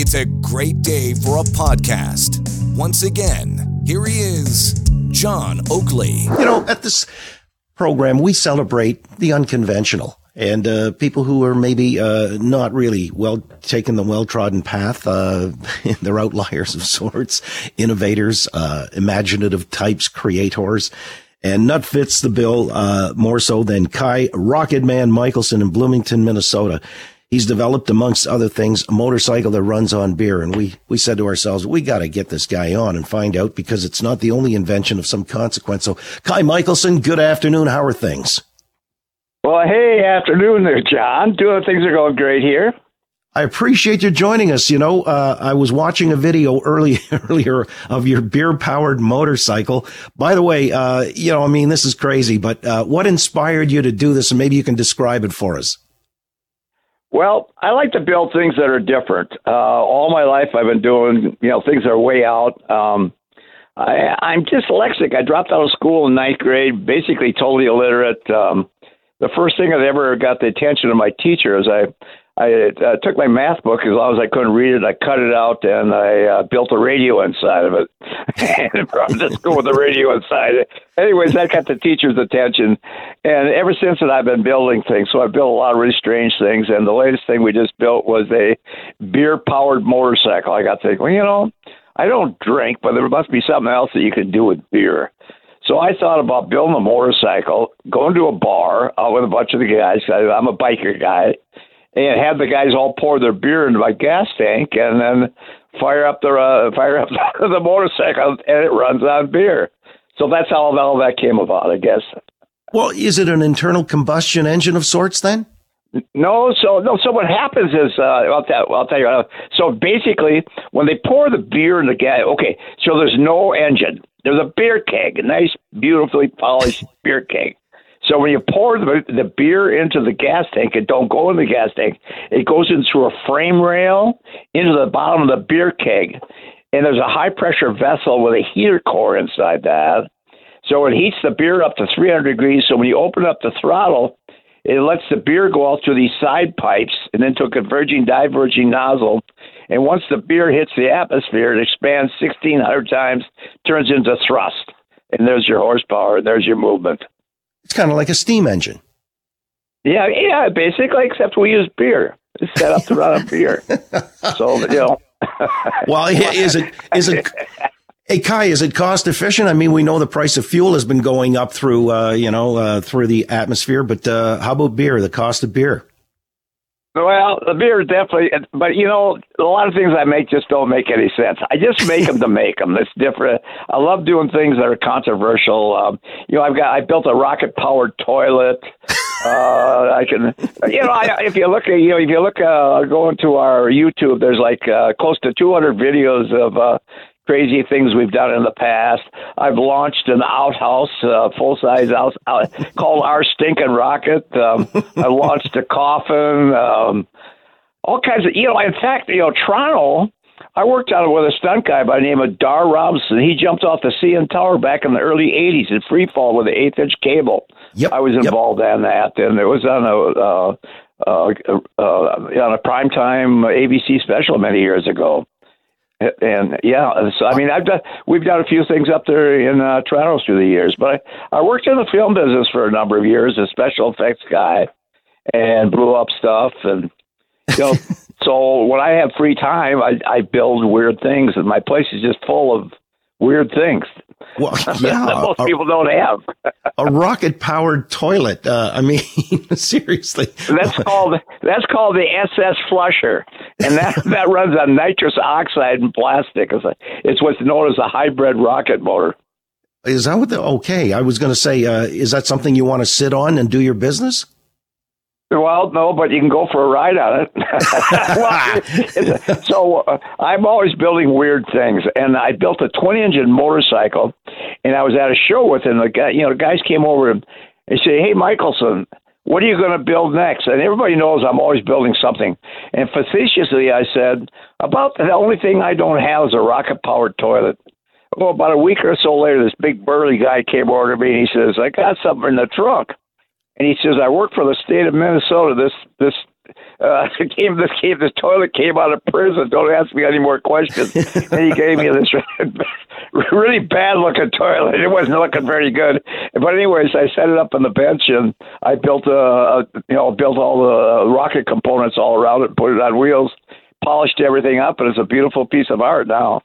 It's a great day for a podcast. Once again, here he is, John Oakley. You know, at this program, we celebrate the unconventional and uh, people who are maybe uh, not really well taking the well trodden path. Uh, they're outliers of sorts, innovators, uh, imaginative types, creators. And Nut fits the bill uh, more so than Ky Rocketman Michaelson in Bloomington, Minnesota. He's developed, amongst other things, a motorcycle that runs on beer. And we, we said to ourselves, we got to get this guy on and find out because it's not the only invention of some consequence. So, Ky Michaelson, good afternoon. How are things? Well, hey, afternoon there, John. Doing things are going great here. I appreciate you joining us. You know, uh, I was watching a video early, earlier of your beer powered motorcycle. By the way, uh, you know, I mean, this is crazy, but uh, what inspired you to do this? And maybe you can describe it for us. Well, I like to build things that are different. Uh, all my life, I've been doing you know things that are way out. Um, I, I'm dyslexic. I dropped out of school in ninth grade, basically totally illiterate. Um, the first thing that ever got the attention of my teacher is I I uh, took my math book as long as I couldn't read it. I cut it out and I uh, built a radio inside of it, and brought to school with a radio inside it. Anyways, that got the teacher's attention, and ever since then I've been building things. So I built a lot of really strange things, and the latest thing we just built was a beer-powered motorcycle. I got to think, well, you know, I don't drink, but there must be something else that you can do with beer. So I thought about building a motorcycle, going to a bar out with a bunch of the guys. I'm a biker guy and have the guys all pour their beer into my gas tank and then fire up the uh, fire up the motorcycle and it runs on beer. So that's how all that came about, I guess. Well, is it an internal combustion engine of sorts then? No, so no. So what happens is, uh, I'll, tell, I'll tell you. Uh, so basically, when they pour the beer in the gas, okay. So there's no engine. There's a beer keg, a nice, beautifully polished beer keg. So when you pour the, the beer into the gas tank, it don't go in the gas tank. It goes into a frame rail into the bottom of the beer keg, and there's a high pressure vessel with a heater core inside that. So it heats the beer up to 300 degrees. So when you open up the throttle, it lets the beer go out through these side pipes and into a converging diverging nozzle. And once the beer hits the atmosphere, it expands 1,600 times, turns into thrust. And there's your horsepower, and there's your movement. It's kind of like a steam engine. Yeah, yeah, basically, except we use beer. It's set up to run on beer. So, you know. well, is it is it Hey Ky, is it cost efficient? I mean, we know the price of fuel has been going up through, uh, you know, uh, through the atmosphere, but uh, how about beer? The cost of beer? Well, the beer definitely, but you know, a lot of things I make just don't make any sense. I just make them to make them. It's different. I love doing things that are controversial. Um, you know, I've got I built a rocket powered toilet. Uh, I can, you know, I, if you look at you know, if you look uh, go into our YouTube, there's like uh, close to 200 videos of uh, crazy things we've done in the past. I've launched an outhouse, uh, full size house uh, called Our Stinking Rocket. Um, I launched a coffin, um, all kinds of, you know, in fact, you know, Toronto, I worked on it with a stunt guy by the name of Dar Robinson. He jumped off the CN Tower back in the early 80s in free fall with an eighth inch cable. Yep, I was involved yep. in that, and it was on a. Uh, uh, uh, on a primetime ABC special many years ago and yeah, so I mean, I've done we've done a few things up there in uh, Toronto through the years, but I, I worked in the film business for a number of years as special effects guy, and blew up stuff, and you know, so when I have free time, I I build weird things, and my place is just full of weird things. Well, yeah, that most a, people don't have. a rocket powered toilet. Uh, I mean, seriously. That's called that's called the SS Flusher, and that that runs on nitrous oxide and plastic. It's, a, it's what's known as a hybrid rocket motor. Is that what the okay? I was going to say, uh, is that something you want to sit on and do your business? Well, no, but you can go for a ride on it. well, so uh, I'm always building weird things, and I built a twin engine motorcycle, and I was at a show with him. And the guy, you know, the guys came over and they say, "Hey, Michaelson, what are you going to build next?" And everybody knows I'm always building something. And facetiously, I said, "About the only thing I don't have is a rocket powered toilet." Well, about a week or so later, this big burly guy came over to me and he says, "I got something in the trunk." And he says, "I work for the state of Minnesota. This this uh, came this came this toilet came out of prison. Don't ask me any more questions. and he gave me this really bad looking toilet. It wasn't looking very good. But anyways, I set it up on the bench and I built a, a you know built all the rocket components all around it, put it on wheels, polished everything up, and it's a beautiful piece of art now.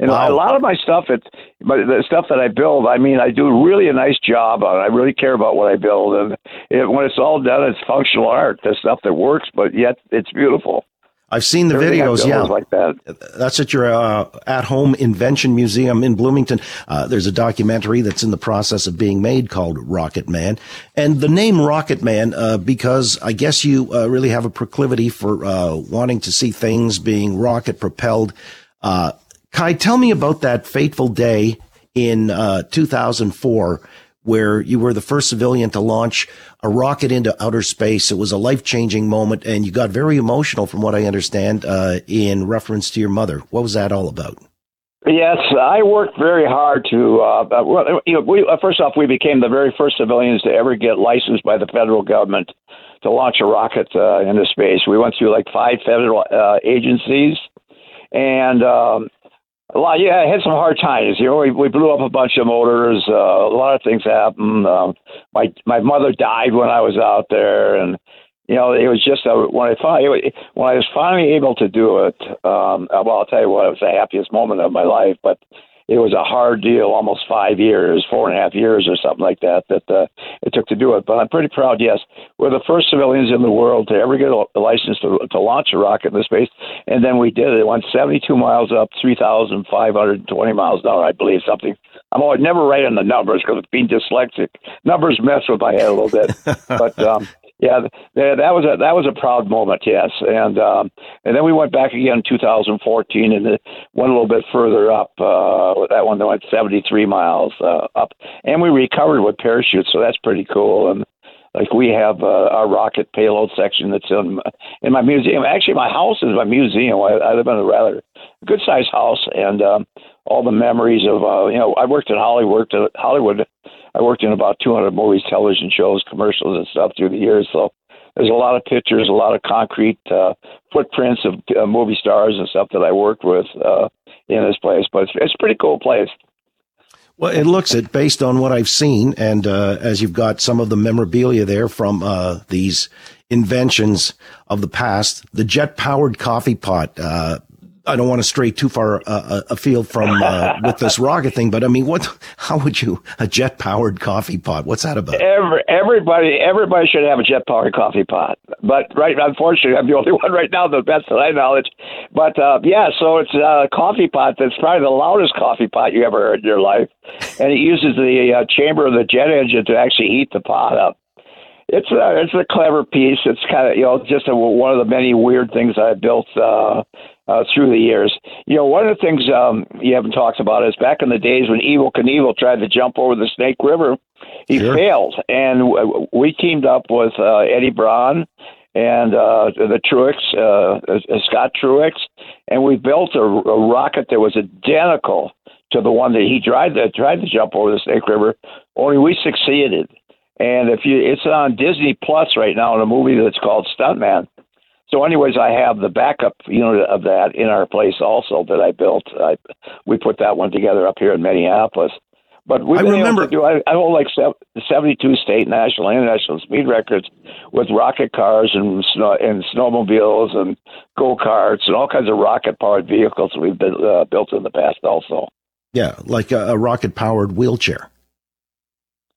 Know, wow. a lot of my stuff, it's but the stuff that I build. I mean, I do really a nice job on. it. I really care about what I build, and it, when it's all done, it's functional art. The stuff that works, but yet it's beautiful. I've seen the Everything videos. Yeah, like that. That's at your uh, at-home invention museum in Bloomington. Uh, there's a documentary that's in the process of being made called Rocket Man, and the name Rocket Man uh, because I guess you uh, really have a proclivity for uh, wanting to see things being rocket propelled. Uh, Ky, tell me about that fateful day in 2004 where you were the first civilian to launch a rocket into outer space. It was a life changing moment, and you got very emotional, from what I understand, uh, in reference to your mother. What was that all about? Yes, I worked very hard to. Uh, well, you know, we, uh, first off, we became the very first civilians to ever get licensed by the federal government to launch a rocket uh, into space. We went through like five federal uh, agencies, and um, a lot, yeah, I had some hard times. You know, we, we blew up a bunch of motors. Uh, a lot of things happened. Um, my my mother died when I was out there, and you know, it was just a, when I finally when I was finally able to do it. Um, well, I'll tell you what, it was the happiest moment of my life. But it was a hard deal, almost five years, four and a half years or something like that, that uh, it took to do it. But I'm pretty proud, yes. We're the first civilians in the world to ever get a license to, to launch a rocket into space. And then we did it. It went 72 miles up, 3,520 miles down, I believe, something. I'm always never right on the numbers because being dyslexic, numbers mess with my head a little bit. but um, yeah, that was a that was a proud moment, yes. And um, and then we went back again in 2014 and went a little bit further up. Uh, that one that went 73 miles uh, up, and we recovered with parachutes, so that's pretty cool. And like we have uh, our rocket payload section that's in in my museum. Actually, my house is my museum. I, I live in a rather good sized house, and um, all the memories of uh, you know I worked at Hollywood, worked at Hollywood I worked in about 200 movies, television shows, commercials, and stuff through the years. So there's a lot of pictures, a lot of concrete uh, footprints of uh, movie stars and stuff that I worked with uh, in this place. But it's, it's a pretty cool place. Well, it looks it based on what I've seen, and uh, as you've got some of the memorabilia there from uh, these inventions of the past, the jet-powered coffee pot. Uh, I don't want to stray too far uh, uh afield from uh, with this rocket thing, but I mean, what? How would you a jet powered coffee pot? What's that about? Every, everybody, everybody should have a jet powered coffee pot. But right, unfortunately, I'm the only one right now. The best that I knowledge. But uh, yeah, so it's a coffee pot that's probably the loudest coffee pot you ever heard in your life, and it uses the uh, chamber of the jet engine to actually heat the pot up it's a it's a clever piece. It's kind of you know just a, one of the many weird things I built uh, uh, through the years. You know, one of the things um, you haven't talked about is back in the days when Evel Knievel tried to jump over the Snake River, he sure. failed, and we teamed up with uh, Eddie Braun and uh, the Truax, uh, uh, Scott Truax, and we built a, a rocket that was identical to the one that he tried to tried to jump over the Snake River. Only we succeeded. And if you, it's on Disney Plus right now in a movie that's called Stuntman. So, anyways, I have the backup unit of that in our place also that I built. I, we put that one together up here in Minneapolis. But I remember. do. I, I hold like seventy-two state, national, international speed records with rocket cars and snow, and snowmobiles and go karts and all kinds of rocket-powered vehicles we've been, uh, built in the past. Also, yeah, like a, a rocket-powered wheelchair.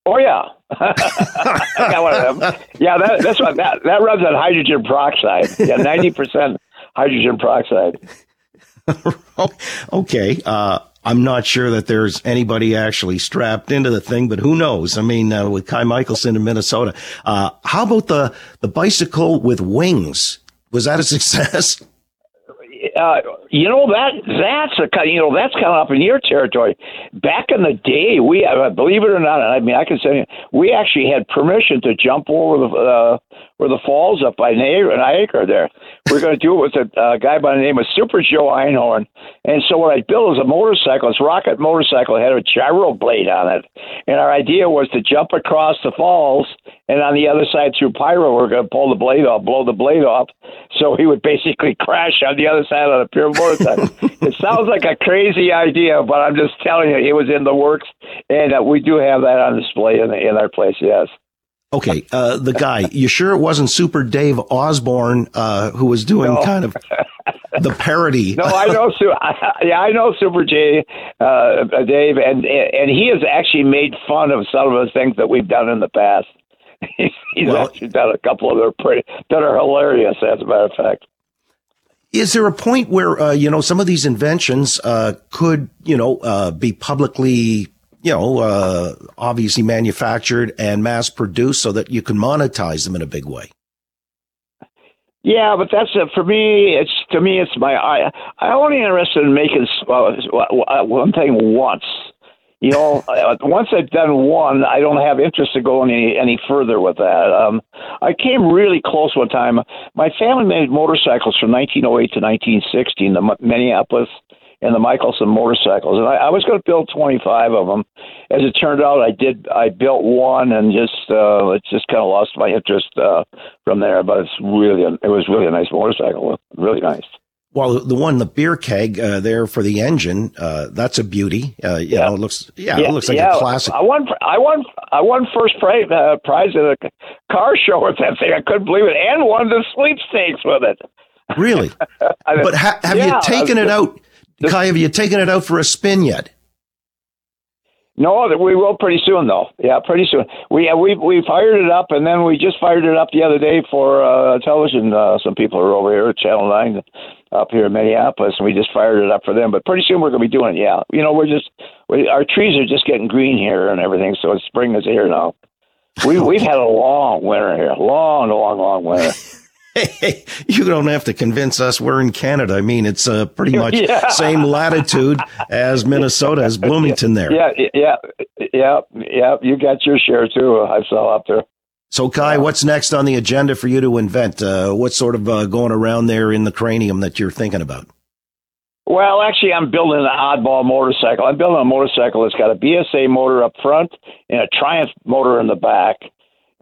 Oh yeah, I got one of them. Yeah, that, that's what that that runs on hydrogen peroxide. Yeah, ninety percent hydrogen peroxide. okay, uh, I'm not sure that there's anybody actually strapped into the thing, but who knows? I mean, uh, with Ky Michaelson in Minnesota, uh, how about the the bicycle with wings? Was that a success? uh, you know that that's a you know that's kind of up in your territory. Back in the day, we uh, believe it or not, I mean I can say we actually had permission to jump over the uh, were the falls up by Niagara there. We're going to do it with a uh, guy by the name of Super Joe Einhorn. And so what I built was a motorcycle. A rocket motorcycle. It had a gyro blade on it. And our idea was to jump across the falls, and on the other side through pyro, we're going to pull the blade off, blow the blade off, so he would basically crash on the other side of the pure motorcycle. it sounds like a crazy idea, but I'm just telling you, it was in the works, and uh, we do have that on display in, in our place. Yes. Okay, uh, the guy. You sure it wasn't Super Dave Osborne uh, who was doing no. kind of the parody? no, I know. yeah, I know Super J, uh, Dave, and and he has actually made fun of some of the things that we've done in the past. He's well, actually done a couple of them pretty that are hilarious, as a matter of fact. Is there a point where uh, you know some of these inventions uh, could you know uh, be publicly you know, uh, obviously manufactured and mass produced so that you can monetize them in a big way. Yeah, but that's uh, for me. It's to me, it's my. I I only interested in making uh, one thing once. You know, uh, once I've done one, I don't have interest to go any any further with that. Um, I came really close one time. My family made motorcycles from 1908 to 1960 in the Minneapolis and the Michaelson motorcycles. And I, I was going to build 25 of them. As it turned out, I did. I built one, and just uh, it just kind of lost my interest uh, from there. But it's really, it was really a nice motorcycle. Really nice. Well, the one, the beer keg uh, there for the engine, uh, that's a beauty. Uh, you yeah. know, it looks, yeah, yeah, it looks like yeah. a classic. I won, I won, I won first prize, uh, prize at a car show with that thing. I couldn't believe it, and won the sweepstakes with it. Really? but ha- have you taken it out? Ky, have you taken it out for a spin yet? No, we will pretty soon though. Yeah, pretty soon. We we we fired it up, and then we just fired it up the other day for uh, television. Uh, some people are over here at Channel Nine up here in Minneapolis, and we just fired it up for them. But pretty soon we're going to be doing it. Yeah, you know, we're just we, our trees are just getting green here and everything, so spring is here now. We we've had a long winter here, long, long, long winter. Hey, you don't have to convince us we're in Canada. I mean, it's uh, pretty much yeah. same latitude as Minnesota, as Bloomington there. Yeah, yeah, yeah, yeah. You got your share too. I saw up there. So, Ky, what's next on the agenda for you to invent? Uh, what's sort of uh, going around there in the cranium that you're thinking about? Well, actually, I'm building an oddball motorcycle. I'm building a motorcycle that's got a BSA motor up front and a Triumph motor in the back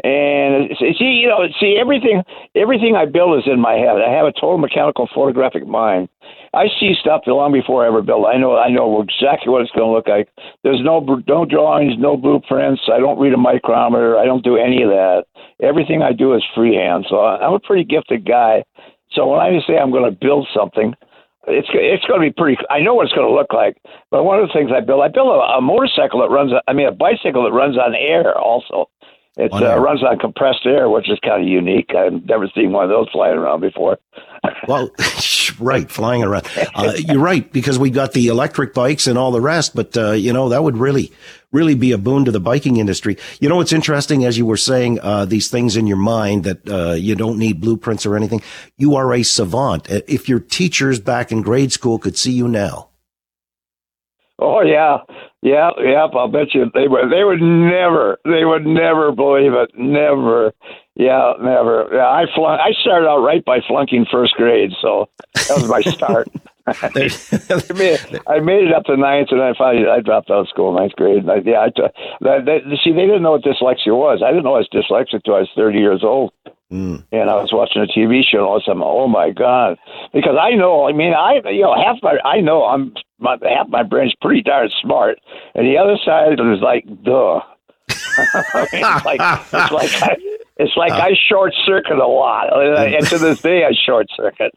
and see, you know, see everything. Everything I build is in my head. I have a total mechanical photographic mind. I see stuff long before I ever build. I know. I know exactly what it's going to look like. There's no no drawings, no blueprints. I don't read a micrometer. I don't do any of that. Everything I do is freehand. So I'm a pretty gifted guy. So when I say I'm going to build something, it's it's going to be pretty. I know what it's going to look like. But one of the things I build, I build a, a motorcycle that runs. I mean, a bicycle that runs on air also. It uh, runs on compressed air, which is kind of unique. I've never seen one of those flying around before. well, right, flying around. Uh, you're right because we got the electric bikes and all the rest, but uh, you know that would really, really be a boon to the biking industry. You know what's interesting, as you were saying, uh, these things in your mind that uh, you don't need blueprints or anything. You are a savant. If your teachers back in grade school could see you now. Oh yeah, yeah, yeah. I'll bet you they would. They would never. They would never believe it. Never. Yeah, never. Yeah, I flunk. I started out right by flunking first grade, so that was my start. I, made, I made it up to ninth, and I finally I dropped out of school in ninth grade. And I, yeah, I that, that, see, they didn't know what dyslexia was. I didn't know I was dyslexic until I was thirty years old. Mm. And I was watching a TV show, and all of a sudden, oh my god! Because I know, I mean, I you know half my I know I'm my half my brain's pretty darn smart, and the other side was like, duh. it's like it's like I, it's like uh, I short circuit a lot, and to this day I short circuit.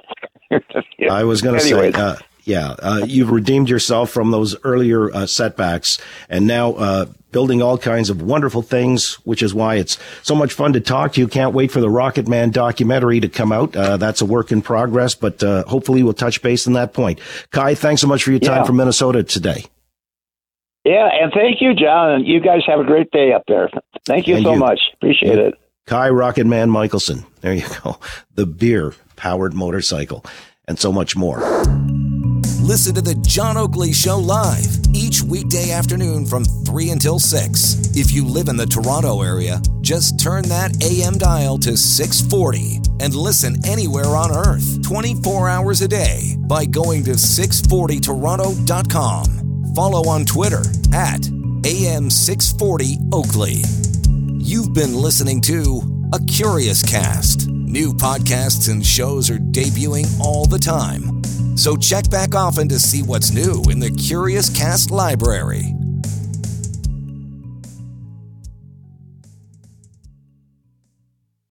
I was going to say, uh, yeah, uh, you've redeemed yourself from those earlier uh, setbacks, and now uh, building all kinds of wonderful things, which is why it's so much fun to talk to you. Can't wait for the Rocket Man documentary to come out. Uh, that's a work in progress, but uh, hopefully we'll touch base on that point. Ky, thanks so much for your time yeah. from Minnesota today. Yeah, and thank you, John. You guys have a great day up there. Thank you and so you. much. Appreciate yeah. it. Ky Rocket Man Michaelson. There you go. The beer powered motorcycle and so much more. Listen to The John Oakley Show live each weekday afternoon from 3 until 6. If you live in the Toronto area, just turn that AM dial to 640 and listen anywhere on earth 24 hours a day by going to 640toronto.com. Follow on Twitter at AM640 Oakley. You've been listening to A Curious Cast. New podcasts and shows are debuting all the time. So check back often to see what's new in the Curious Cast library.